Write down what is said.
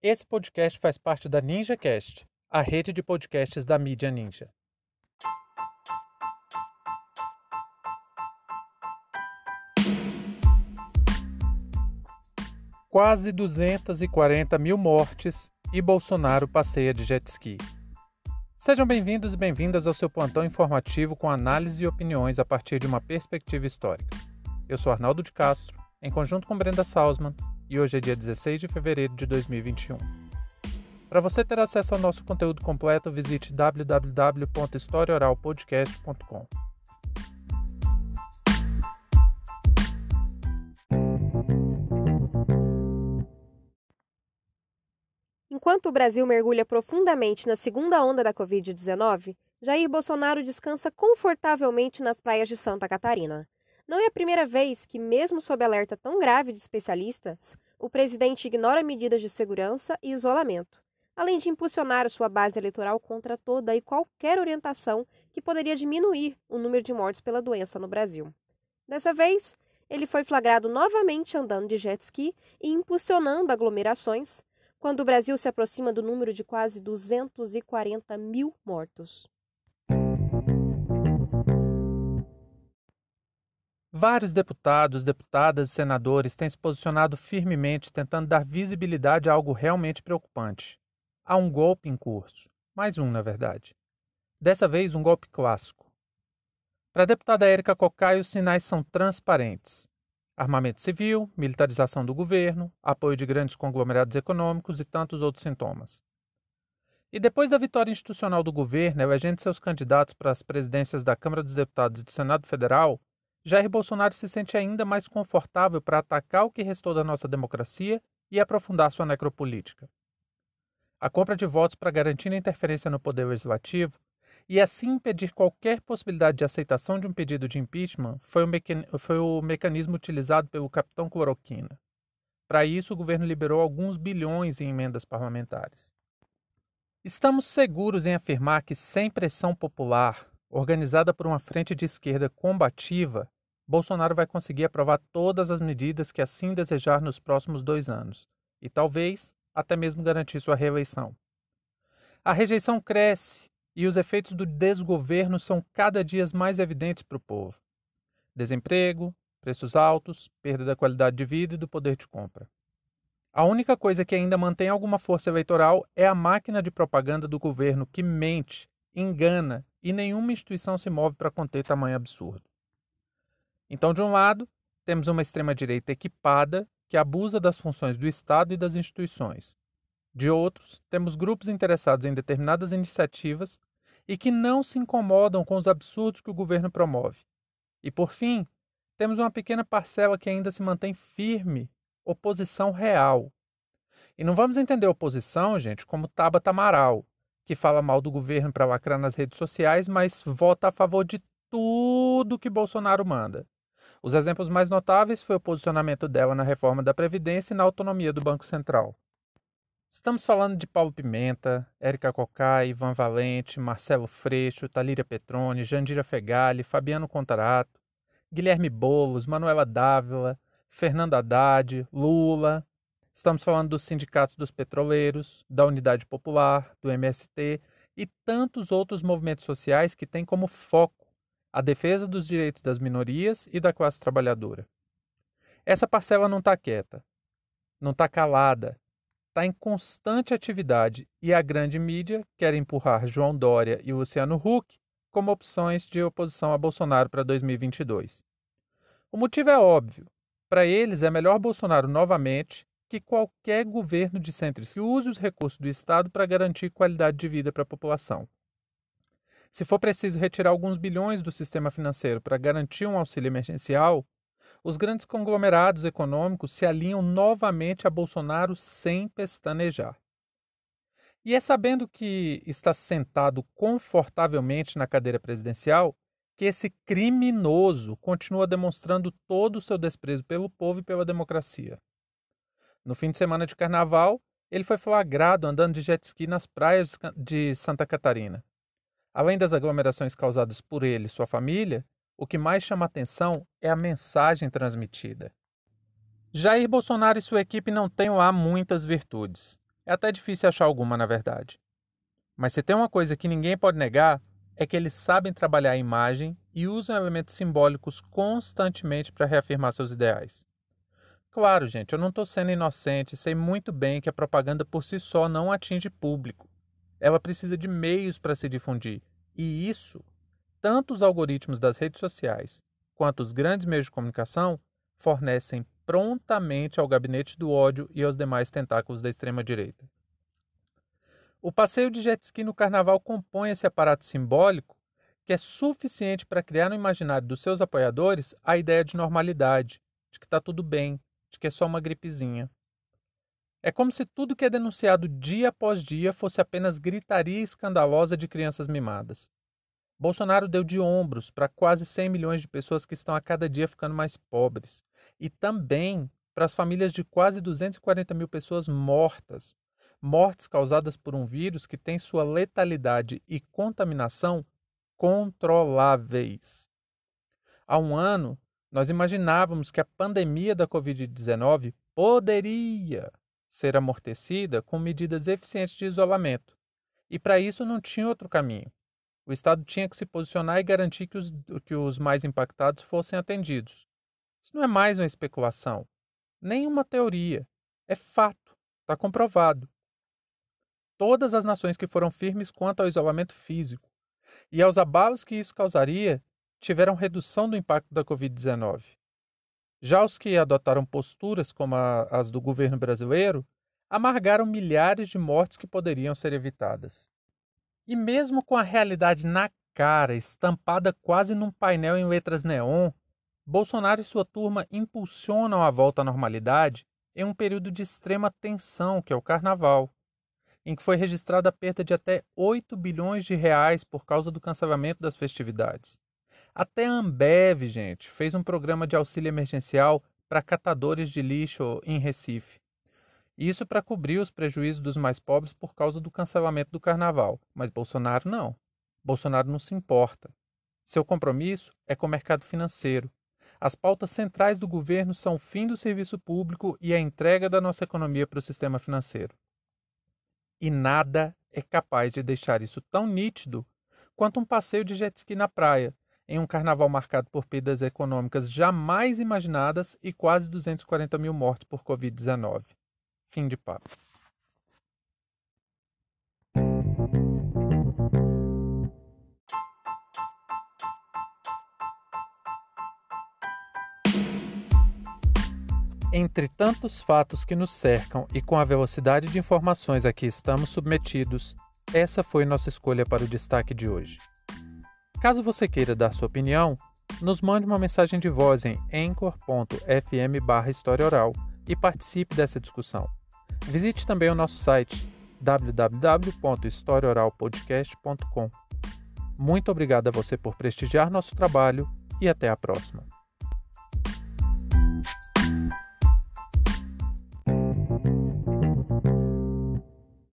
Esse podcast faz parte da NinjaCast, a rede de podcasts da mídia Ninja. Quase 240 mil mortes e Bolsonaro passeia de jet ski. Sejam bem-vindos e bem-vindas ao seu plantão informativo com análise e opiniões a partir de uma perspectiva histórica. Eu sou Arnaldo de Castro, em conjunto com Brenda Salzman, e hoje é dia 16 de fevereiro de 2021. Para você ter acesso ao nosso conteúdo completo, visite www.historiaoralpodcast.com. Enquanto o Brasil mergulha profundamente na segunda onda da Covid-19, Jair Bolsonaro descansa confortavelmente nas praias de Santa Catarina. Não é a primeira vez que, mesmo sob alerta tão grave de especialistas, o presidente ignora medidas de segurança e isolamento, além de impulsionar sua base eleitoral contra toda e qualquer orientação que poderia diminuir o número de mortes pela doença no Brasil. Dessa vez, ele foi flagrado novamente andando de jet ski e impulsionando aglomerações, quando o Brasil se aproxima do número de quase 240 mil mortos. Vários deputados, deputadas e senadores têm se posicionado firmemente tentando dar visibilidade a algo realmente preocupante. Há um golpe em curso. Mais um, na verdade. Dessa vez, um golpe clássico. Para a deputada Érica Cocai, os sinais são transparentes. Armamento civil, militarização do governo, apoio de grandes conglomerados econômicos e tantos outros sintomas. E depois da vitória institucional do governo, elegendo seus candidatos para as presidências da Câmara dos Deputados e do Senado Federal, Jair Bolsonaro se sente ainda mais confortável para atacar o que restou da nossa democracia e aprofundar sua necropolítica. A compra de votos para garantir a interferência no poder legislativo e assim impedir qualquer possibilidade de aceitação de um pedido de impeachment foi o, foi o mecanismo utilizado pelo capitão Cloroquina. Para isso, o governo liberou alguns bilhões em emendas parlamentares. Estamos seguros em afirmar que, sem pressão popular, organizada por uma frente de esquerda combativa, Bolsonaro vai conseguir aprovar todas as medidas que assim desejar nos próximos dois anos, e talvez até mesmo garantir sua reeleição. A rejeição cresce e os efeitos do desgoverno são cada dia mais evidentes para o povo: desemprego, preços altos, perda da qualidade de vida e do poder de compra. A única coisa que ainda mantém alguma força eleitoral é a máquina de propaganda do governo que mente, engana e nenhuma instituição se move para conter tamanho absurdo. Então, de um lado, temos uma extrema-direita equipada que abusa das funções do Estado e das instituições. De outros, temos grupos interessados em determinadas iniciativas e que não se incomodam com os absurdos que o governo promove. E, por fim, temos uma pequena parcela que ainda se mantém firme, oposição real. E não vamos entender oposição, gente, como Tabata Amaral, que fala mal do governo para lacrar nas redes sociais, mas vota a favor de tudo que Bolsonaro manda. Os exemplos mais notáveis foi o posicionamento dela na reforma da Previdência e na autonomia do Banco Central. Estamos falando de Paulo Pimenta, Érica Cocai, Ivan Valente, Marcelo Freixo, Talíria Petrone, Jandira Fegali, Fabiano Contarato, Guilherme Boulos, Manuela Dávila, Fernando Haddad, Lula, Estamos falando dos sindicatos dos petroleiros, da Unidade Popular, do MST e tantos outros movimentos sociais que têm como foco a defesa dos direitos das minorias e da classe trabalhadora. Essa parcela não está quieta, não está calada, está em constante atividade e a grande mídia quer empurrar João Dória e Luciano Huck como opções de oposição a Bolsonaro para 2022. O motivo é óbvio. Para eles é melhor Bolsonaro novamente que qualquer governo de centro se use os recursos do Estado para garantir qualidade de vida para a população. Se for preciso retirar alguns bilhões do sistema financeiro para garantir um auxílio emergencial, os grandes conglomerados econômicos se alinham novamente a Bolsonaro sem pestanejar. E é sabendo que está sentado confortavelmente na cadeira presidencial que esse criminoso continua demonstrando todo o seu desprezo pelo povo e pela democracia. No fim de semana de carnaval, ele foi flagrado andando de jet ski nas praias de Santa Catarina. Além das aglomerações causadas por ele e sua família, o que mais chama atenção é a mensagem transmitida. Jair Bolsonaro e sua equipe não têm lá muitas virtudes. É até difícil achar alguma, na verdade. Mas se tem uma coisa que ninguém pode negar, é que eles sabem trabalhar a imagem e usam elementos simbólicos constantemente para reafirmar seus ideais. Claro, gente, eu não estou sendo inocente, sei muito bem que a propaganda por si só não atinge público. Ela precisa de meios para se difundir. E isso, tanto os algoritmos das redes sociais quanto os grandes meios de comunicação fornecem prontamente ao gabinete do ódio e aos demais tentáculos da extrema-direita. O passeio de jet ski no carnaval compõe esse aparato simbólico que é suficiente para criar no imaginário dos seus apoiadores a ideia de normalidade, de que está tudo bem, de que é só uma gripezinha. É como se tudo que é denunciado dia após dia fosse apenas gritaria escandalosa de crianças mimadas. Bolsonaro deu de ombros para quase 100 milhões de pessoas que estão a cada dia ficando mais pobres, e também para as famílias de quase 240 mil pessoas mortas, mortes causadas por um vírus que tem sua letalidade e contaminação controláveis. Há um ano, nós imaginávamos que a pandemia da Covid-19 poderia ser amortecida com medidas eficientes de isolamento. E para isso não tinha outro caminho. O Estado tinha que se posicionar e garantir que os, que os mais impactados fossem atendidos. Isso não é mais uma especulação, nem uma teoria. É fato, está comprovado. Todas as nações que foram firmes quanto ao isolamento físico e aos abalos que isso causaria tiveram redução do impacto da Covid-19. Já os que adotaram posturas como a, as do governo brasileiro amargaram milhares de mortes que poderiam ser evitadas. E mesmo com a realidade na cara, estampada quase num painel em letras neon, Bolsonaro e sua turma impulsionam a volta à normalidade em um período de extrema tensão, que é o carnaval em que foi registrada a perda de até 8 bilhões de reais por causa do cancelamento das festividades. Até a Ambev, gente, fez um programa de auxílio emergencial para catadores de lixo em Recife. Isso para cobrir os prejuízos dos mais pobres por causa do cancelamento do carnaval. Mas Bolsonaro não. Bolsonaro não se importa. Seu compromisso é com o mercado financeiro. As pautas centrais do governo são o fim do serviço público e a entrega da nossa economia para o sistema financeiro. E nada é capaz de deixar isso tão nítido quanto um passeio de jet ski na praia, em um carnaval marcado por perdas econômicas jamais imaginadas e quase 240 mil mortes por Covid-19. Fim de papo. Entre tantos fatos que nos cercam e com a velocidade de informações a que estamos submetidos, essa foi nossa escolha para o destaque de hoje. Caso você queira dar sua opinião, nos mande uma mensagem de voz em anchor.fm barra História Oral e participe dessa discussão. Visite também o nosso site www.historiaoralpodcast.com. Muito obrigado a você por prestigiar nosso trabalho e até a próxima.